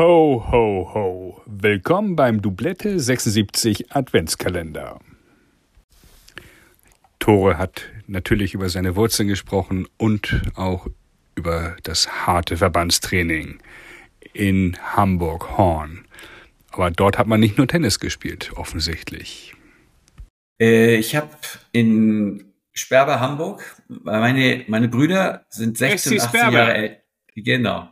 Ho, ho, ho. Willkommen beim Doublette 76 Adventskalender. Tore hat natürlich über seine Wurzeln gesprochen und auch über das harte Verbandstraining in Hamburg-Horn. Aber dort hat man nicht nur Tennis gespielt, offensichtlich. Äh, ich habe in Sperber, Hamburg, meine, meine Brüder sind 16 und 18 Jahre alt. Genau.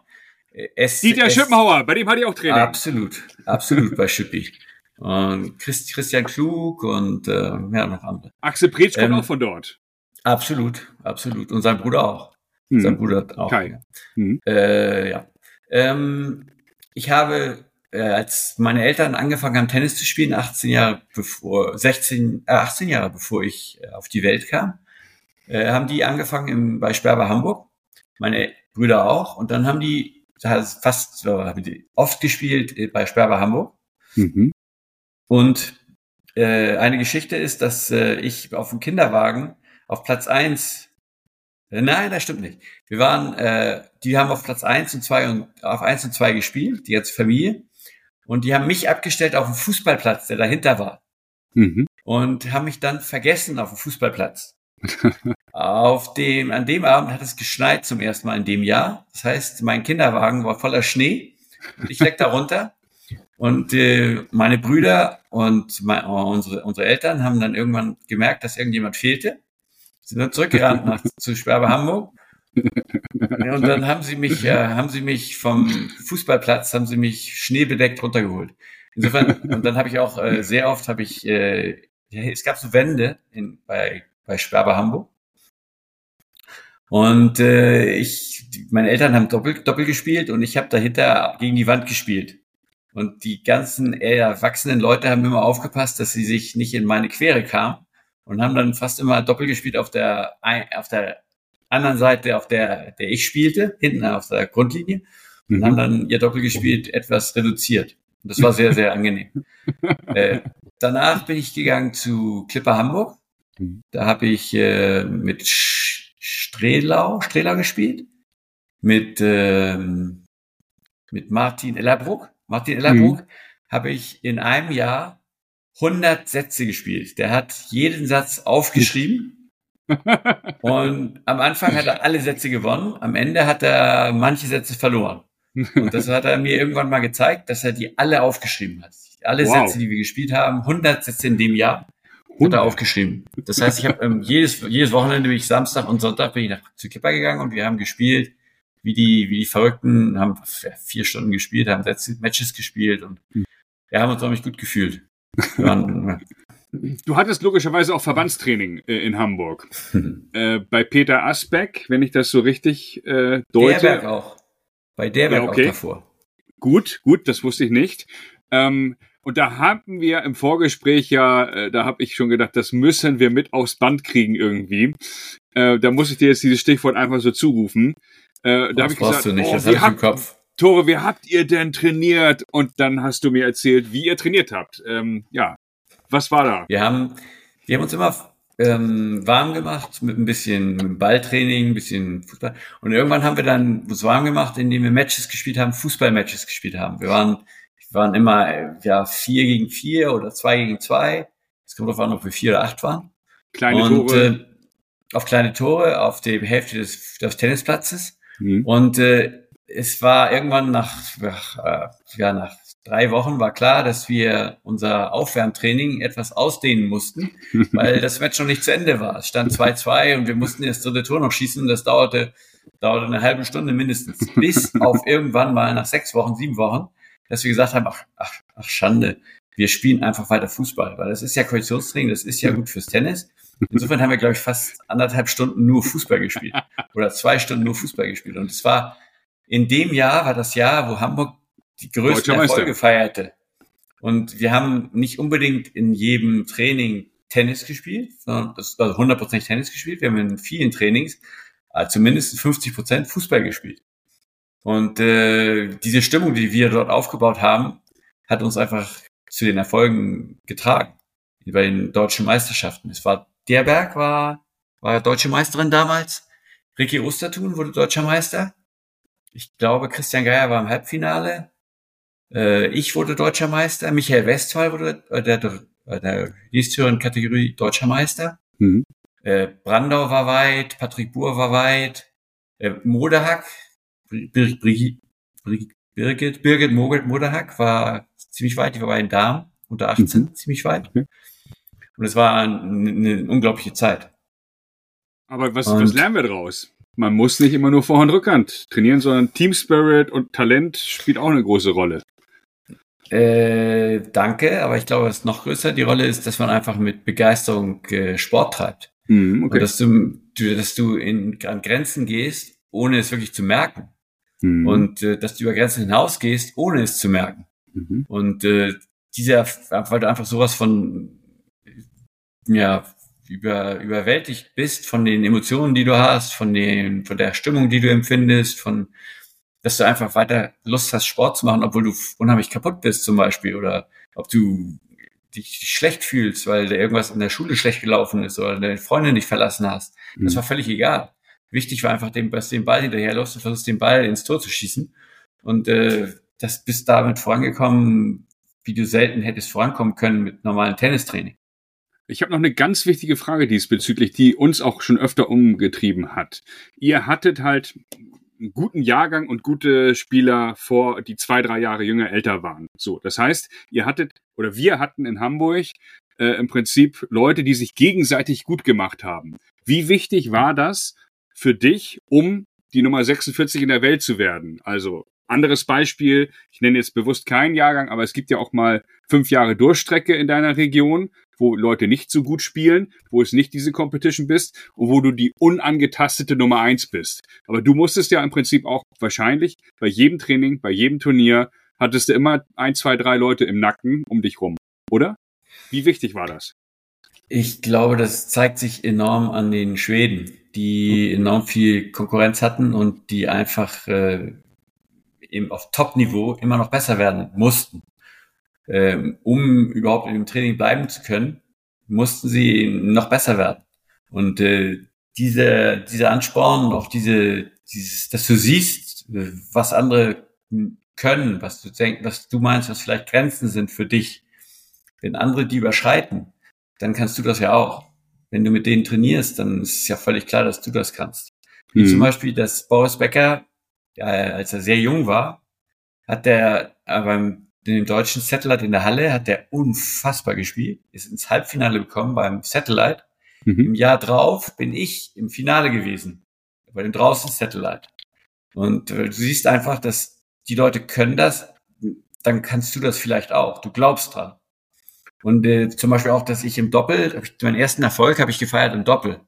S, Dieter S, Schippenhauer, bei dem hatte ich auch Training. Absolut, absolut bei Schippi. Und Christ, Christian Klug und äh, ja, noch andere. Axel Pretsch kommt ähm, auch von dort. Absolut, absolut. Und sein Bruder auch. Hm. Sein Bruder auch. Kai. Ja. Hm. Äh, ja. Ähm, ich habe, äh, als meine Eltern angefangen haben, Tennis zu spielen, 18 Jahre bevor, 16, äh, 18 Jahre bevor ich äh, auf die Welt kam, äh, haben die angefangen im, bei Sperber Hamburg. Meine Brüder auch. Und dann haben die fast die oft gespielt äh, bei Sperber Hamburg. Mhm. Und äh, eine Geschichte ist, dass äh, ich auf dem Kinderwagen auf Platz eins äh, nein, das stimmt nicht. Wir waren, äh, die haben auf Platz eins und zwei und auf eins und zwei gespielt, die ganze Familie. Und die haben mich abgestellt auf dem Fußballplatz, der dahinter war. Mhm. Und haben mich dann vergessen auf dem Fußballplatz. Auf dem, an dem Abend hat es geschneit zum ersten Mal in dem Jahr. Das heißt, mein Kinderwagen war voller Schnee. Ich leg da runter. Und äh, meine Brüder und mein, unsere, unsere Eltern haben dann irgendwann gemerkt, dass irgendjemand fehlte. Sind dann zurückgerannt nach, zu Sperber Hamburg. Und dann haben sie mich, äh, haben sie mich vom Fußballplatz, haben sie mich schneebedeckt runtergeholt. Insofern, und dann habe ich auch äh, sehr oft, habe ich, äh, es gab so Wände in, bei bei Sperber Hamburg. Und äh, ich, meine Eltern haben doppel, doppel gespielt und ich habe dahinter gegen die Wand gespielt. Und die ganzen erwachsenen Leute haben immer aufgepasst, dass sie sich nicht in meine Quere kamen und haben dann fast immer doppel gespielt auf der auf der anderen Seite, auf der der ich spielte, hinten auf der Grundlinie und haben dann ihr Doppel gespielt etwas reduziert. Und das war sehr sehr angenehm. äh, danach bin ich gegangen zu Clipper Hamburg. Da habe ich äh, mit Strelau, Strelau gespielt, mit, ähm, mit Martin Ellerbruck. Martin Ellerbruck mhm. habe ich in einem Jahr 100 Sätze gespielt. Der hat jeden Satz aufgeschrieben. und am Anfang hat er alle Sätze gewonnen. Am Ende hat er manche Sätze verloren. Und das hat er mir irgendwann mal gezeigt, dass er die alle aufgeschrieben hat. Alle wow. Sätze, die wir gespielt haben, 100 Sätze in dem Jahr. Runter aufgeschrieben. Das heißt, ich habe ähm, jedes, jedes Wochenende bin ich Samstag und Sonntag bin ich nach zu Kipper gegangen und wir haben gespielt, wie die, wie die Verrückten, haben vier Stunden gespielt, haben Matches gespielt und wir hm. haben uns auch nicht gut gefühlt. Waren, Du hattest logischerweise auch Verbandstraining äh, in Hamburg. äh, bei Peter Asbeck, wenn ich das so richtig äh, deute. Derberg auch. Bei Derberg ja, okay. auch davor. Gut, gut, das wusste ich nicht. Ähm, und da haben wir im Vorgespräch ja, äh, da habe ich schon gedacht, das müssen wir mit aufs Band kriegen irgendwie. Äh, da muss ich dir jetzt dieses Stichwort einfach so zurufen. Äh, da habe ich gesagt, du nicht, oh, das hab im Kopf. Tore, wie habt ihr denn trainiert? Und dann hast du mir erzählt, wie ihr trainiert habt. Ähm, ja, was war da? Wir haben, wir haben uns immer ähm, warm gemacht mit ein bisschen Balltraining, ein bisschen Fußball. Und irgendwann haben wir dann uns warm gemacht, indem wir Matches gespielt haben, Fußballmatches gespielt haben. Wir waren wir waren immer ja vier gegen vier oder zwei gegen zwei. Es kommt darauf an, ob wir vier oder acht waren. Kleine und, Tore. Äh, auf kleine Tore, auf der Hälfte des, des Tennisplatzes. Mhm. Und äh, es war irgendwann nach, äh, ja, nach drei Wochen war klar, dass wir unser Aufwärmtraining etwas ausdehnen mussten, weil das Match noch nicht zu Ende war. Es stand 2-2 und wir mussten das dritte Tor noch schießen. Das dauerte, dauerte eine halbe Stunde mindestens. Bis auf irgendwann mal nach sechs Wochen, sieben Wochen dass wir gesagt haben, ach, ach, ach Schande, wir spielen einfach weiter Fußball, weil das ist ja Koalitionstraining, das ist ja gut fürs Tennis. Insofern haben wir, glaube ich, fast anderthalb Stunden nur Fußball gespielt oder zwei Stunden nur Fußball gespielt. Und es war in dem Jahr, war das Jahr, wo Hamburg die größten Erfolge feierte. Und wir haben nicht unbedingt in jedem Training Tennis gespielt, sondern das war 100% Tennis gespielt. Wir haben in vielen Trainings äh, zumindest 50% Fußball gespielt. Und äh, diese Stimmung, die wir dort aufgebaut haben, hat uns einfach zu den Erfolgen getragen bei den deutschen Meisterschaften. Es war der Berg war war deutsche Meisterin damals. Ricky Ostertun wurde deutscher Meister. Ich glaube, Christian Geier war im Halbfinale. Äh, ich wurde deutscher Meister. Michael Westphal wurde äh, der, der, der nächsthöheren Kategorie deutscher Meister. Mhm. Äh, Brandau war weit, Patrick Buhr war weit, äh, Moderhack, Birgit, Birgit, Birgit, Birgit Moderhack war ziemlich weit, die war bei den Damen, unter 18, mhm. ziemlich weit. Okay. Und es war eine, eine unglaubliche Zeit. Aber was, was lernen wir daraus? Man muss nicht immer nur Vor- und Rückhand trainieren, sondern Team Spirit und Talent spielt auch eine große Rolle. Äh, danke, aber ich glaube, was noch größer die Rolle ist, dass man einfach mit Begeisterung äh, Sport treibt. Mm, okay. Und dass du, dass du in, an Grenzen gehst, ohne es wirklich zu merken. Mm. Und äh, dass du über Grenzen hinausgehst, ohne es zu merken. Mm Und äh, dieser, weil du einfach sowas von ja, über, überwältigt bist von den Emotionen, die du hast, von den, von der Stimmung, die du empfindest, von, dass du einfach weiter Lust hast, Sport zu machen, obwohl du unheimlich kaputt bist zum Beispiel oder ob du dich schlecht fühlst, weil dir irgendwas in der Schule schlecht gelaufen ist oder deine Freundin dich verlassen hast. Mhm. Das war völlig egal. Wichtig war einfach, dem, dass den Ball hinterherläufst und versuchst, den Ball ins Tor zu schießen. Und äh, das bist damit vorangekommen, wie du selten hättest vorankommen können mit normalem Tennistraining. Ich habe noch eine ganz wichtige Frage diesbezüglich, die uns auch schon öfter umgetrieben hat. Ihr hattet halt einen guten Jahrgang und gute Spieler vor, die zwei, drei Jahre jünger, älter waren. So, das heißt, ihr hattet oder wir hatten in Hamburg äh, im Prinzip Leute, die sich gegenseitig gut gemacht haben. Wie wichtig war das für dich, um die Nummer 46 in der Welt zu werden? Also anderes Beispiel, ich nenne jetzt bewusst keinen Jahrgang, aber es gibt ja auch mal fünf Jahre Durchstrecke in deiner Region wo Leute nicht so gut spielen, wo es nicht diese Competition bist und wo du die unangetastete Nummer eins bist. Aber du musstest ja im Prinzip auch wahrscheinlich bei jedem Training, bei jedem Turnier, hattest du immer ein, zwei, drei Leute im Nacken um dich rum, oder? Wie wichtig war das? Ich glaube, das zeigt sich enorm an den Schweden, die enorm viel Konkurrenz hatten und die einfach äh, eben auf Top-Niveau immer noch besser werden mussten ähm, um überhaupt im Training bleiben zu können, mussten sie noch besser werden. Und äh, diese, dieser Ansporn, auch diese, dieses, dass du siehst, was andere können, was du denkst, was du meinst, was vielleicht Grenzen sind für dich. Wenn andere die überschreiten, dann kannst du das ja auch. Wenn du mit denen trainierst, dann ist es ja völlig klar, dass du das kannst. Wie mhm. zum Beispiel, dass Boris Becker, ja, als er sehr jung war, hat er beim in dem deutschen Satellite in der Halle hat der unfassbar gespielt, ist ins Halbfinale gekommen beim Satellite. Mhm. Im Jahr drauf bin ich im Finale gewesen, bei dem draußen Satellite. Und äh, du siehst einfach, dass die Leute können das, dann kannst du das vielleicht auch. Du glaubst dran. Und äh, zum Beispiel auch, dass ich im Doppel, ich, meinen ersten Erfolg habe ich gefeiert im Doppel.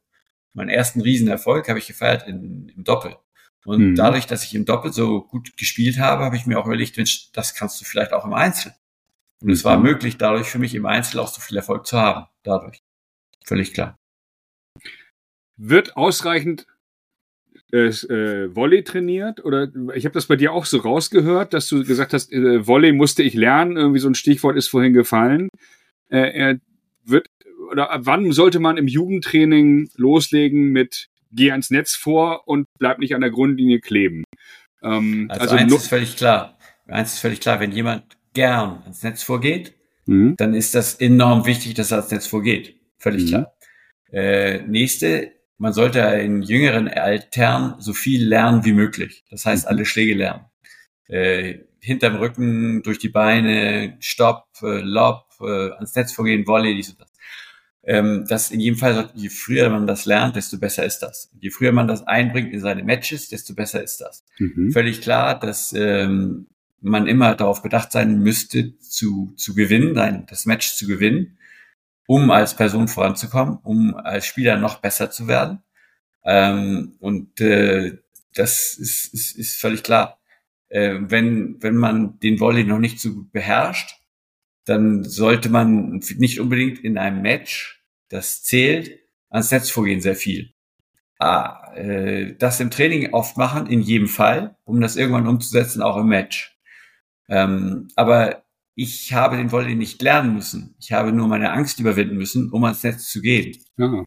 Meinen ersten Riesenerfolg habe ich gefeiert in, im Doppel. Und mhm. dadurch, dass ich im Doppel so gut gespielt habe, habe ich mir auch überlegt, Mensch, das kannst du vielleicht auch im Einzel. Und es war mhm. möglich, dadurch für mich im Einzel auch so viel Erfolg zu haben. Dadurch. Völlig klar. Wird ausreichend äh, äh, Volley trainiert? Oder ich habe das bei dir auch so rausgehört, dass du gesagt hast, äh, Volley musste ich lernen. Irgendwie so ein Stichwort ist vorhin gefallen. Äh, er wird oder ab wann sollte man im Jugendtraining loslegen mit geh ans Netz vor und bleib nicht an der Grundlinie kleben. Ähm, also, also eins ist völlig klar. Eins ist völlig klar, wenn jemand gern ans Netz vorgeht, mhm. dann ist das enorm wichtig, dass er ans Netz vorgeht. Völlig mhm. klar. Äh, nächste, man sollte in jüngeren Altern so viel lernen wie möglich. Das heißt, mhm. alle Schläge lernen. Äh, hinterm Rücken, durch die Beine, Stopp, äh, Lob, äh, ans Netz vorgehen, Volley, dies und das ähm, das in jedem Fall, je früher man das lernt, desto besser ist das. Je früher man das einbringt in seine Matches, desto besser ist das. Mhm. Völlig klar, dass ähm, man immer darauf bedacht sein müsste, zu, zu gewinnen, ein, das Match zu gewinnen, um als Person voranzukommen, um als Spieler noch besser zu werden. Ähm, und äh, das ist, ist, ist völlig klar. Äh, wenn, wenn man den Volley noch nicht so gut beherrscht, dann sollte man nicht unbedingt in einem Match, das zählt, ans Netz vorgehen sehr viel. Ah, äh, das im Training oft machen, in jedem Fall, um das irgendwann umzusetzen, auch im Match. Ähm, aber ich habe den Volley nicht lernen müssen. Ich habe nur meine Angst überwinden müssen, um ans Netz zu gehen. Ja.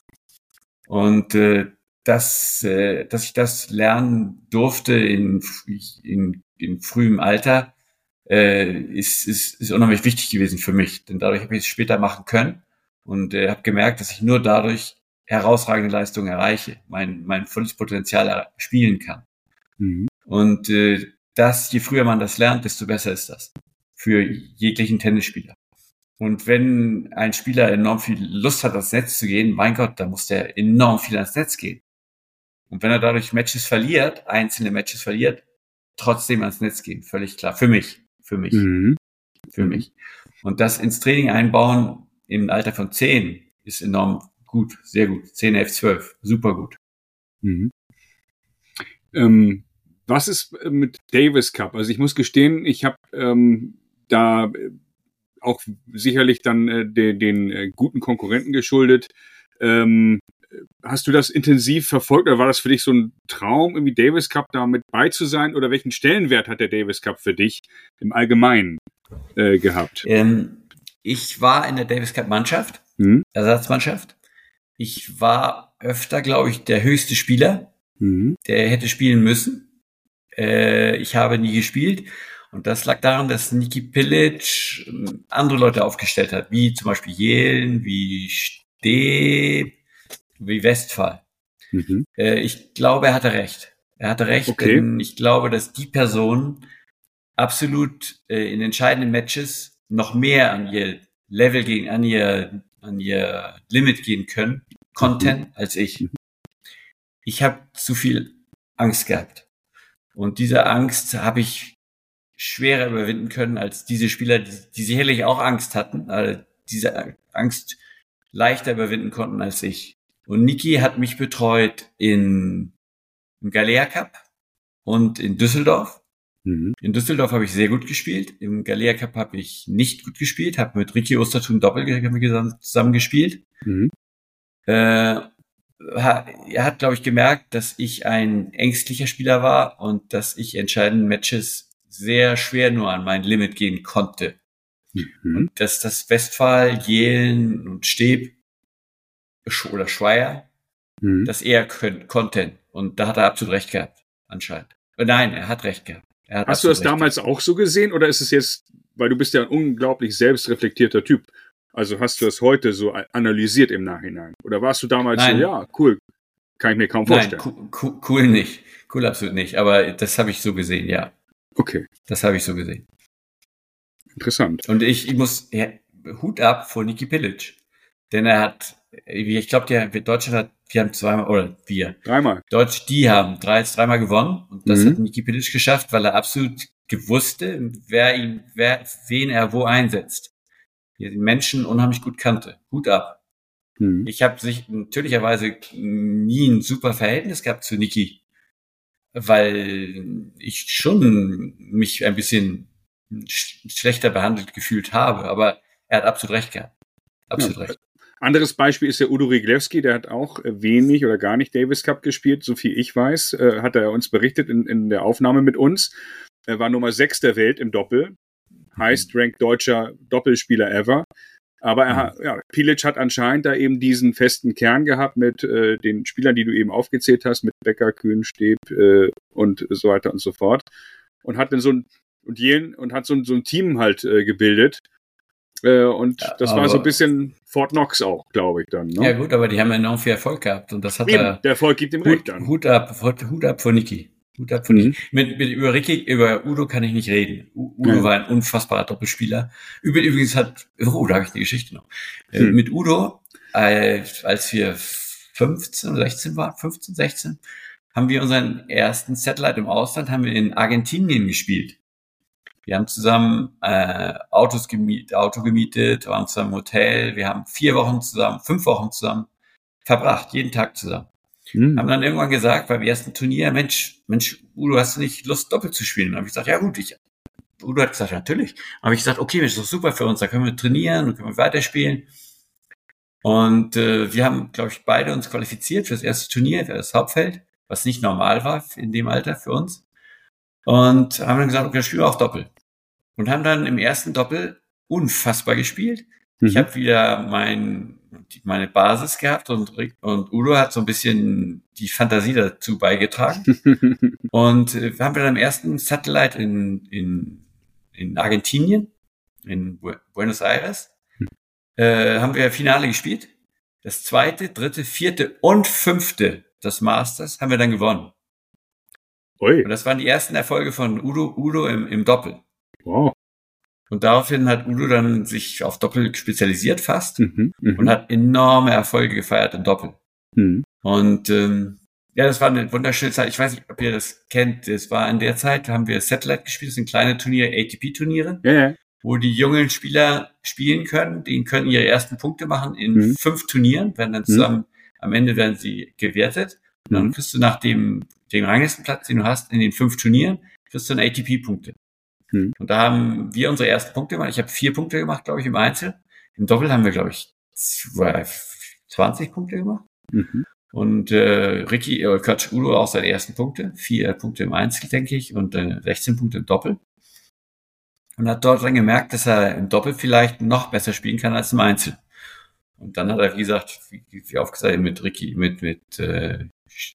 Und äh, dass, äh, dass ich das lernen durfte in, in, in frühem Alter, äh, ist, ist, ist unheimlich wichtig gewesen für mich. Denn dadurch habe ich es später machen können und äh, habe gemerkt, dass ich nur dadurch herausragende Leistungen erreiche, mein, mein volles Potenzial spielen kann. Mhm. Und äh, das, je früher man das lernt, desto besser ist das für jeglichen Tennisspieler. Und wenn ein Spieler enorm viel Lust hat, ans Netz zu gehen, mein Gott, dann muss der enorm viel ans Netz gehen. Und wenn er dadurch Matches verliert, einzelne Matches verliert, trotzdem ans Netz gehen, völlig klar. Für mich, für mich, mhm. für mich. Und das ins Training einbauen im Alter von zehn ist enorm gut, sehr gut. 10, 11, 12, super gut. Mhm. Ähm, was ist mit Davis Cup? Also ich muss gestehen, ich habe ähm, da äh, auch sicherlich dann äh, den, den äh, guten Konkurrenten geschuldet. Ähm, hast du das intensiv verfolgt oder war das für dich so ein Traum, irgendwie Davis Cup da mit bei zu sein? Oder welchen Stellenwert hat der Davis Cup für dich im Allgemeinen äh, gehabt? Ähm, ich war in der Davis Cup Mannschaft, hm? Ersatzmannschaft. Ich war öfter, glaube ich, der höchste Spieler, hm? der hätte spielen müssen. Äh, ich habe nie gespielt. Und das lag daran, dass Niki Pilic ähm, andere Leute aufgestellt hat, wie zum Beispiel Jelen, wie Steb, wie Westphal. Mhm. Äh, ich glaube, er hatte recht. Er hatte recht, okay. denn ich glaube, dass die Person absolut äh, in entscheidenden Matches noch mehr an ihr Level gehen, an ihr, an ihr Limit gehen können, konnten, mhm. als ich. Mhm. Ich habe zu viel Angst gehabt. Und diese Angst habe ich schwerer überwinden können als diese Spieler, die, die sicherlich auch Angst hatten, also diese Angst leichter überwinden konnten als ich. Und Niki hat mich betreut in, im Galea Cup und in Düsseldorf. Mhm. In Düsseldorf habe ich sehr gut gespielt. Im Galea Cup habe ich nicht gut gespielt, habe mit Ricky Ostertun Doppel zusammen gespielt. Mhm. Äh, er hat, glaube ich, gemerkt, dass ich ein ängstlicher Spieler war und dass ich entscheidende Matches sehr schwer nur an mein Limit gehen konnte. Mhm. Und dass das Westphal, Jelen und Steb oder Schweier mhm. das eher können, konnten. Und da hat er absolut recht gehabt, anscheinend. Äh, nein, er hat recht gehabt. Hat Hast du das damals gehabt. auch so gesehen oder ist es jetzt, weil du bist ja ein unglaublich selbstreflektierter Typ, also hast du das heute so analysiert im Nachhinein? Oder warst du damals Nein. so, ja, cool, kann ich mir kaum vorstellen. Nein, cool, cool nicht. Cool absolut nicht. Aber das habe ich so gesehen, ja. Okay. Das habe ich so gesehen. Interessant. Und ich, ich muss ja, Hut ab vor Niki Pilic. Denn er hat, ich glaube, der Deutschland hat, wir haben zweimal, oder wir. Dreimal. Deutsch, die haben drei, dreimal gewonnen. Und das mhm. hat Niki Pilic geschafft, weil er absolut gewusste, wer ihn, wer, wen er wo einsetzt. Den Menschen unheimlich gut kannte. Hut ab. Mhm. Ich habe sich natürlicherweise nie ein super Verhältnis gehabt zu Niki weil ich schon mich ein bisschen sch schlechter behandelt gefühlt habe. Aber er hat absolut recht gehabt. Absolut ja. recht. Anderes Beispiel ist der Udo Riglewski, der hat auch wenig oder gar nicht Davis Cup gespielt, so viel ich weiß, äh, hat er uns berichtet in, in der Aufnahme mit uns. Er war Nummer 6 der Welt im Doppel, heißt Rank deutscher Doppelspieler ever. Aber er, mhm. ja, Pilic hat anscheinend da eben diesen festen Kern gehabt mit äh, den Spielern, die du eben aufgezählt hast, mit Becker, Kühn, Steb äh, und so weiter und so fort. Und hat dann so ein und Jelen und hat so ein, so ein Team halt äh, gebildet. Äh, und ja, das war so ein bisschen Fort Knox auch, glaube ich dann. Ne? Ja gut, aber die haben enorm viel Erfolg gehabt und das hat eben, er. Der Erfolg gibt ihm Hut, recht dann. Hut ab, Hut ab von Niki. Hut ab von mhm. mit, mit, über Ricky, über Udo kann ich nicht reden. Udo ja. war ein unfassbarer Doppelspieler. Übrigens hat, oh, da habe ich eine Geschichte noch. Mhm. mit Udo, äh, als wir 15 oder 16 waren, 15, 16, haben wir unseren ersten Satellite im Ausland, haben wir in Argentinien gespielt. Wir haben zusammen äh, Autos gemietet, Auto gemietet, waren zusammen im Hotel. Wir haben vier Wochen zusammen, fünf Wochen zusammen verbracht, jeden Tag zusammen. Hm. Haben dann irgendwann gesagt beim ersten Turnier, Mensch, Mensch, Udo, hast du nicht Lust, doppelt zu spielen? Dann habe ich gesagt, ja gut, ich, Udo hat gesagt, natürlich. Dann habe ich gesagt, okay, das ist doch super für uns, da können wir trainieren und können wir weiterspielen. Und äh, wir haben, glaube ich, beide uns qualifiziert für das erste Turnier, für das Hauptfeld, was nicht normal war in dem Alter für uns. Und haben dann gesagt, okay, spielen wir auch Doppel. Und haben dann im ersten Doppel unfassbar gespielt. Mhm. Ich habe wieder mein meine Basis gehabt und, und Udo hat so ein bisschen die Fantasie dazu beigetragen. und äh, haben wir dann im ersten Satellite in, in in Argentinien, in Buenos Aires, hm. äh, haben wir Finale gespielt. Das zweite, dritte, vierte und fünfte des Masters haben wir dann gewonnen. Ui. Und das waren die ersten Erfolge von Udo, Udo im, im Doppel. Wow. Und daraufhin hat Udo dann sich auf Doppel spezialisiert fast mhm, mh. und hat enorme Erfolge gefeiert im Doppel. Mhm. Und ähm, ja, das war eine wunderschöne Zeit. Ich weiß nicht, ob ihr das kennt. Es war in der Zeit, haben wir Satellite gespielt. Das sind kleine Turniere, ATP-Turniere, ja, wo die jungen Spieler spielen können. Die können ihre ersten Punkte machen in mhm. fünf Turnieren, werden dann mhm. zusammen, mhm. am Ende werden sie gewertet. Und dann mhm. kriegst du nach dem, dem Ranglistenplatz, den du hast, in den fünf Turnieren, kriegst du dann ATP-Punkte. Mhm. Und da haben wir unsere ersten Punkte gemacht. Ich habe vier Punkte gemacht, glaube ich, im Einzel. Im Doppel haben wir, glaube ich, 20 Punkte gemacht. Mhm. Und äh, Ricky, äh, Coach Udo auch seine ersten Punkte, vier Punkte im Einzel, denke ich, und äh, 16 Punkte im Doppel. Und hat dort dann gemerkt, dass er im Doppel vielleicht noch besser spielen kann als im Einzel. Und dann hat er, wie gesagt, wie, wie aufgezeigt, mit Ricky, mit, mit, äh,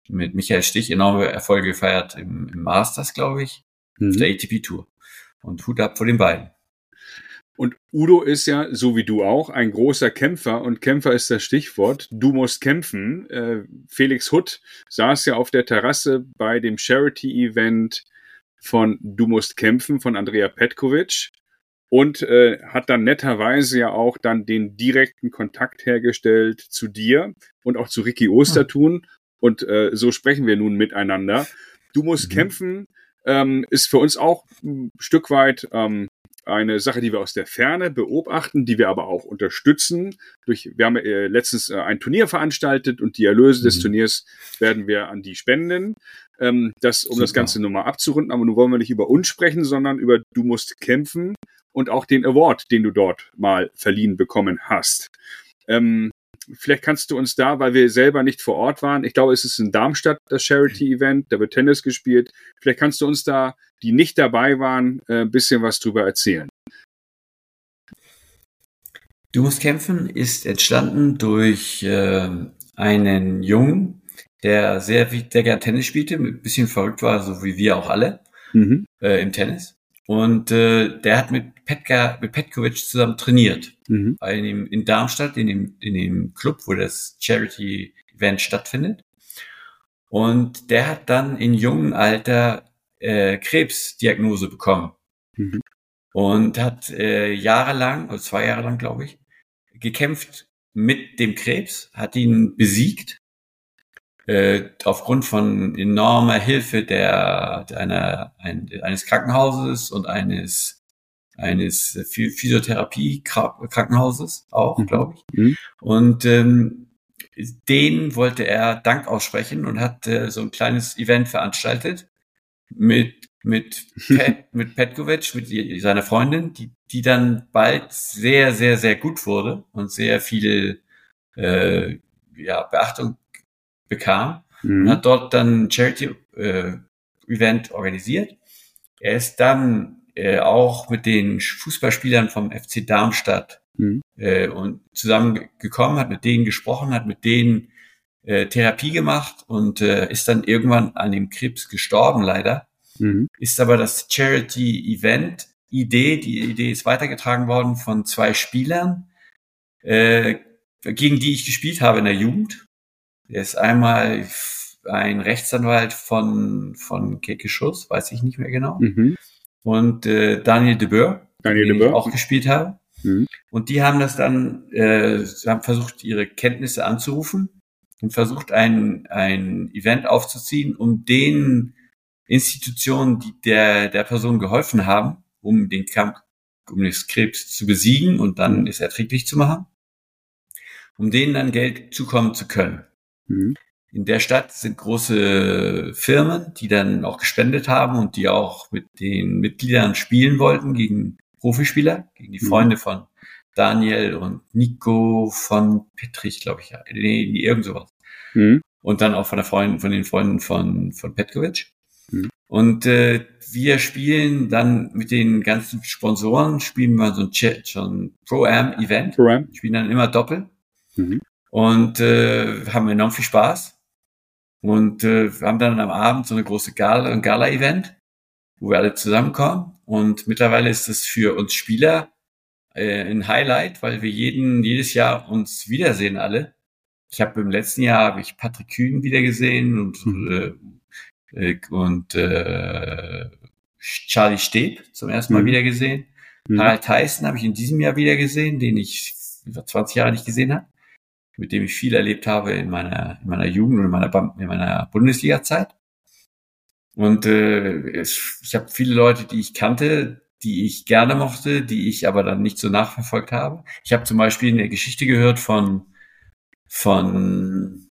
mit Michael Stich enorme Erfolge gefeiert im, im Masters, glaube ich, mhm. auf der ATP Tour. Und Hut ab vor den beiden. Und Udo ist ja, so wie du auch, ein großer Kämpfer und Kämpfer ist das Stichwort. Du musst kämpfen. Äh, Felix Hutt saß ja auf der Terrasse bei dem Charity-Event von Du musst kämpfen von Andrea Petkovic und äh, hat dann netterweise ja auch dann den direkten Kontakt hergestellt zu dir und auch zu Ricky Ostertun. Hm. Und äh, so sprechen wir nun miteinander. Du musst mhm. kämpfen ähm, ist für uns auch ein Stück weit ähm, eine Sache, die wir aus der Ferne beobachten, die wir aber auch unterstützen. Durch, wir haben äh, letztens äh, ein Turnier veranstaltet und die Erlöse mhm. des Turniers werden wir an die spenden. Ähm, das, um Super. das Ganze nochmal abzurunden, aber nun wollen wir nicht über uns sprechen, sondern über Du musst kämpfen und auch den Award, den du dort mal verliehen bekommen hast. Ähm, vielleicht kannst du uns da, weil wir selber nicht vor Ort waren, ich glaube, es ist in Darmstadt das Charity-Event, da wird Tennis gespielt. Vielleicht kannst du uns da, die nicht dabei waren, äh, ein bisschen was drüber erzählen. Du musst kämpfen ist entstanden durch äh, einen Jungen, der sehr, sehr gerne Tennis spielte, ein bisschen verrückt war, so wie wir auch alle mhm. äh, im Tennis. Und äh, der hat mit, Petka, mit Petkovic zusammen trainiert. Mhm. In, dem, in Darmstadt, in dem, in dem Club, wo das Charity-Event stattfindet. Und der hat dann in jungem Alter äh, Krebsdiagnose bekommen. Mhm. Und hat äh, jahrelang, oder zwei Jahre lang, glaube ich, gekämpft mit dem Krebs, hat ihn besiegt äh, aufgrund von enormer Hilfe der, der einer, ein, eines Krankenhauses und eines eines Physiotherapie Krankenhauses auch, mhm. glaube ich. Mhm. Und ähm, den wollte er Dank aussprechen und hat äh, so ein kleines Event veranstaltet mit mit Pet, mit Petkovic, mit seiner Freundin, die die dann bald sehr sehr sehr gut wurde und sehr viel äh, ja Beachtung bekam mhm. und hat dort dann Charity äh, Event organisiert. Er ist dann äh, auch mit den Fußballspielern vom FC Darmstadt mhm. äh, und zusammengekommen, hat mit denen gesprochen, hat mit denen äh, Therapie gemacht und äh, ist dann irgendwann an dem Krebs gestorben, leider. Mhm. Ist aber das Charity Event Idee, die Idee ist weitergetragen worden von zwei Spielern, äh, gegen die ich gespielt habe in der Jugend. Der ist einmal ein Rechtsanwalt von, von Keke Schuss, weiß ich nicht mehr genau. Mhm. Und äh, Daniel de Boer, Daniel den de Boer. ich auch gespielt habe. Mhm. Und die haben das dann, äh, haben versucht, ihre Kenntnisse anzurufen und versucht, ein, ein Event aufzuziehen, um den Institutionen, die der, der Person geholfen haben, um den Kampf, um das Krebs zu besiegen und dann es erträglich zu machen, um denen dann Geld zukommen zu können. Mhm. In der Stadt sind große Firmen, die dann auch gespendet haben und die auch mit den Mitgliedern spielen wollten gegen Profispieler, gegen die mhm. Freunde von Daniel und Nico von Petrich, glaube ich, ja. Nee, irgend sowas. Mhm. Und dann auch von der Freundin, von den Freunden von, von Petkovic. Mhm. Und äh, wir spielen dann mit den ganzen Sponsoren, spielen wir so ein, so ein Pro-Am-Event. Pro-Am. Spielen dann immer Doppel. Mhm und äh, haben enorm viel Spaß. Und äh, wir haben dann am Abend so eine große Gala, ein Gala-Event. wo wir alle zusammenkommen. Und mittlerweile ist es für uns Spieler äh, ein Highlight, weil wir jeden, jedes Jahr uns wiedersehen alle. Ich habe im letzten Jahr habe ich Patrick Kühn wiedergesehen und mhm. äh, äh, und äh, Charlie Steb zum ersten Mal mhm. wiedergesehen. Mhm. Harald Tyson habe ich in diesem Jahr wiedergesehen, den ich über 20 Jahre nicht gesehen habe, mit dem ich viel erlebt habe in meiner in meiner Jugend und in meiner in meiner Bundesliga-Zeit. Und äh, es, ich habe viele Leute, die ich kannte, die ich gerne mochte, die ich aber dann nicht so nachverfolgt habe. Ich habe zum Beispiel eine Geschichte gehört von von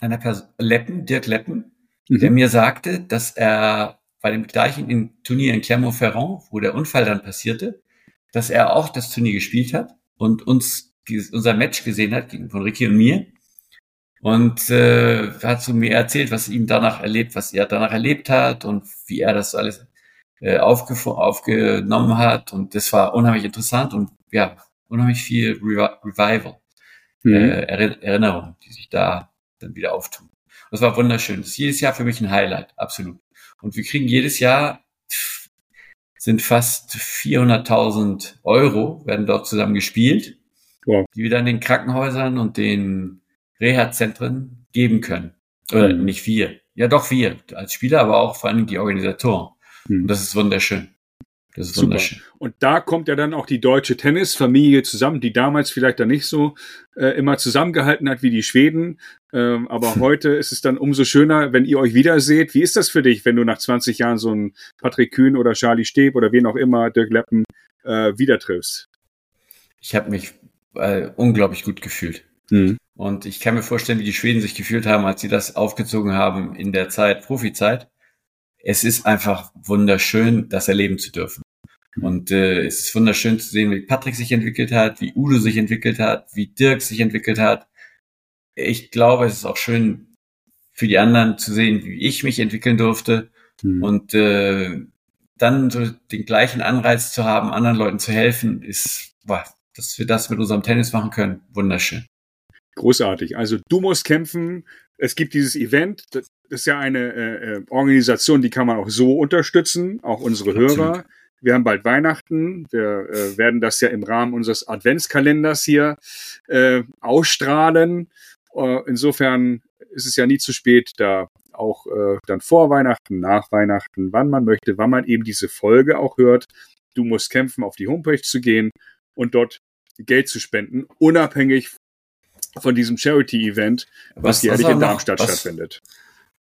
einer Person, Leppen, Dirk Leppen, mhm. der mir sagte, dass er bei dem gleichen Turnier in Clermont-Ferrand, wo der Unfall dann passierte, dass er auch das Turnier gespielt hat und uns unser Match gesehen hat gegen von Ricky und mir und äh, hat zu mir erzählt, was ihm danach erlebt, was er danach erlebt hat und wie er das alles äh, aufge aufgenommen hat und das war unheimlich interessant und ja unheimlich viel Revi Revival mhm. äh, Erinnerungen, die sich da dann wieder auftun. Das war wunderschön. Das ist jedes Jahr für mich ein Highlight, absolut. Und wir kriegen jedes Jahr sind fast 400.000 Euro werden dort zusammen gespielt, wow. die wir dann den Krankenhäusern und den Reha-Zentren geben können. Oder mhm. nicht wir. Ja, doch wir als Spieler, aber auch vor allem die Organisatoren. Mhm. Und das ist wunderschön. Das ist Super. wunderschön. Und da kommt ja dann auch die deutsche Tennisfamilie zusammen, die damals vielleicht dann nicht so äh, immer zusammengehalten hat wie die Schweden. Ähm, aber heute ist es dann umso schöner, wenn ihr euch wiederseht. Wie ist das für dich, wenn du nach 20 Jahren so einen Patrick Kühn oder Charlie Steb oder wen auch immer, Dirk Leppen, äh, wieder triffst? Ich habe mich äh, unglaublich gut gefühlt. Mhm. Und ich kann mir vorstellen, wie die Schweden sich gefühlt haben, als sie das aufgezogen haben in der Zeit, Profizeit. Es ist einfach wunderschön, das erleben zu dürfen. Und äh, es ist wunderschön zu sehen, wie Patrick sich entwickelt hat, wie Udo sich entwickelt hat, wie Dirk sich entwickelt hat. Ich glaube, es ist auch schön für die anderen zu sehen, wie ich mich entwickeln durfte. Mhm. Und äh, dann so den gleichen Anreiz zu haben, anderen Leuten zu helfen, ist, boah, dass wir das mit unserem Tennis machen können, wunderschön. Großartig. Also du musst kämpfen. Es gibt dieses Event. Das ist ja eine äh, äh Organisation, die kann man auch so unterstützen, auch unsere Absolut. Hörer. Wir haben bald Weihnachten. Wir äh, werden das ja im Rahmen unseres Adventskalenders hier äh, ausstrahlen. Äh, insofern ist es ja nie zu spät, da auch äh, dann vor Weihnachten, nach Weihnachten, wann man möchte, wann man eben diese Folge auch hört. Du musst kämpfen, auf die Homepage zu gehen und dort Geld zu spenden, unabhängig von diesem Charity-Event, was, was jährlich in Darmstadt was, stattfindet.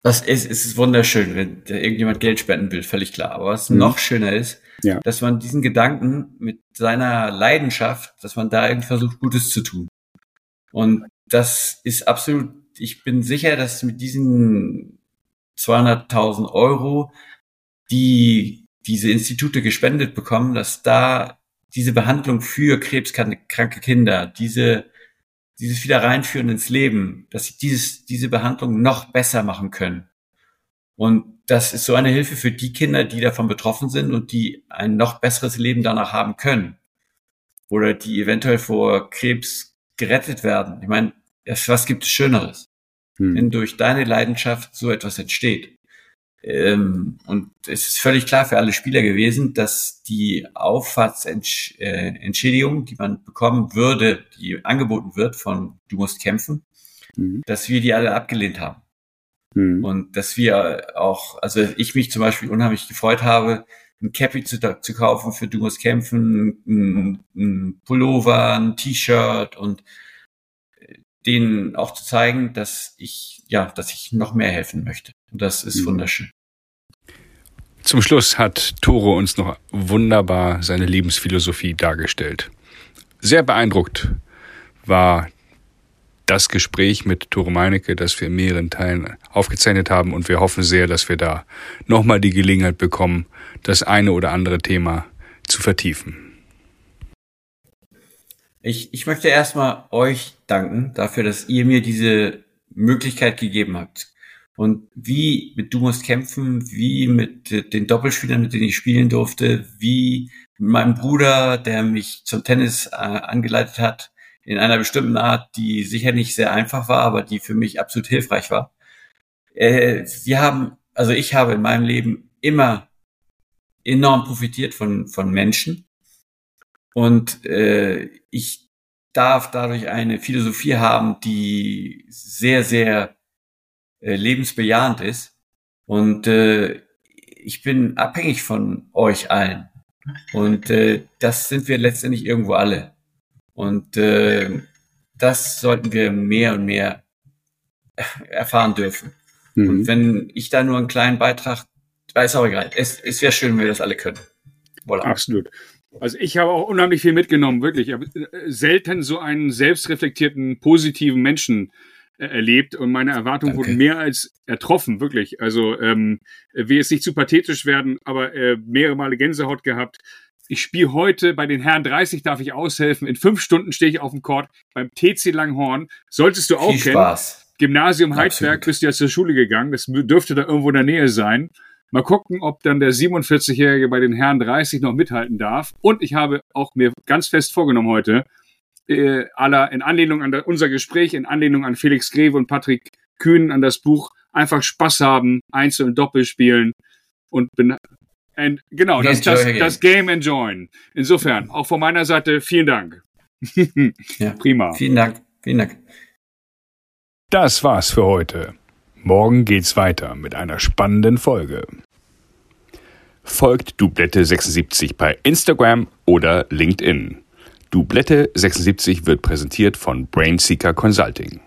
Das ist, es ist wunderschön, wenn irgendjemand Geld spenden will, völlig klar. Aber was mhm. noch schöner ist, ja. dass man diesen Gedanken mit seiner Leidenschaft, dass man da irgendwie versucht, Gutes zu tun. Und das ist absolut, ich bin sicher, dass mit diesen 200.000 Euro, die diese Institute gespendet bekommen, dass da diese Behandlung für krebskranke Kinder, diese dieses Wiederreinführen ins Leben, dass sie dieses, diese Behandlung noch besser machen können. Und das ist so eine Hilfe für die Kinder, die davon betroffen sind und die ein noch besseres Leben danach haben können. Oder die eventuell vor Krebs gerettet werden. Ich meine, was gibt es Schöneres? Hm. Wenn durch deine Leidenschaft so etwas entsteht. Ähm, und es ist völlig klar für alle Spieler gewesen, dass die Auffahrtsentschädigung, die man bekommen würde, die angeboten wird von Du musst kämpfen, mhm. dass wir die alle abgelehnt haben. Mhm. Und dass wir auch, also ich mich zum Beispiel unheimlich gefreut habe, ein Cappy zu, zu kaufen für Du musst kämpfen, ein, ein Pullover, ein T-Shirt und denen auch zu zeigen, dass ich, ja, dass ich noch mehr helfen möchte. Und das ist mhm. wunderschön. Zum Schluss hat Toro uns noch wunderbar seine Lebensphilosophie dargestellt. Sehr beeindruckt war das Gespräch mit Tore Meinecke, das wir in mehreren Teilen aufgezeichnet haben und wir hoffen sehr, dass wir da nochmal die Gelegenheit bekommen, das eine oder andere Thema zu vertiefen. Ich, ich möchte erstmal euch danken dafür, dass ihr mir diese Möglichkeit gegeben habt. Und wie mit Du musst kämpfen, wie mit den Doppelspielern, mit denen ich spielen durfte, wie mit meinem Bruder, der mich zum Tennis äh, angeleitet hat, in einer bestimmten Art, die sicher nicht sehr einfach war, aber die für mich absolut hilfreich war. Äh, wir haben, also ich habe in meinem Leben immer enorm profitiert von, von Menschen. Und äh, ich darf dadurch eine Philosophie haben, die sehr, sehr äh, lebensbejahend ist. Und äh, ich bin abhängig von euch allen. Und äh, das sind wir letztendlich irgendwo alle. Und äh, das sollten wir mehr und mehr erfahren dürfen. Mhm. Und wenn ich da nur einen kleinen Beitrag, weiß auch egal. Es, es wäre schön, wenn wir das alle können. Voilà. Absolut. Also ich habe auch unheimlich viel mitgenommen, wirklich. Ich habe äh, selten so einen selbstreflektierten, positiven Menschen äh, erlebt und meine Erwartungen Danke. wurden mehr als ertroffen, wirklich. Also ähm, will jetzt nicht zu pathetisch werden, aber äh, mehrere Male Gänsehaut gehabt. Ich spiele heute bei den Herren 30, darf ich aushelfen. In fünf Stunden stehe ich auf dem Court beim TC Langhorn. Solltest du auch Viel kennen. Spaß. Gymnasium Heidberg bist du ja zur Schule gegangen. Das dürfte da irgendwo in der Nähe sein. Mal gucken, ob dann der 47-Jährige bei den Herren 30 noch mithalten darf. Und ich habe auch mir ganz fest vorgenommen heute, äh, aller in Anlehnung an der, unser Gespräch, in Anlehnung an Felix Greve und Patrick Kühn an das Buch, einfach Spaß haben, Einzel- und Doppel spielen und bin, and, genau, das, das, das Game enjoyen. Insofern, auch von meiner Seite vielen Dank. ja, Prima. Vielen Dank. Vielen Dank. Das war's für heute. Morgen geht's weiter mit einer spannenden Folge. Folgt Dublette76 bei Instagram oder LinkedIn. Dublette 76 wird präsentiert von Brainseeker Consulting.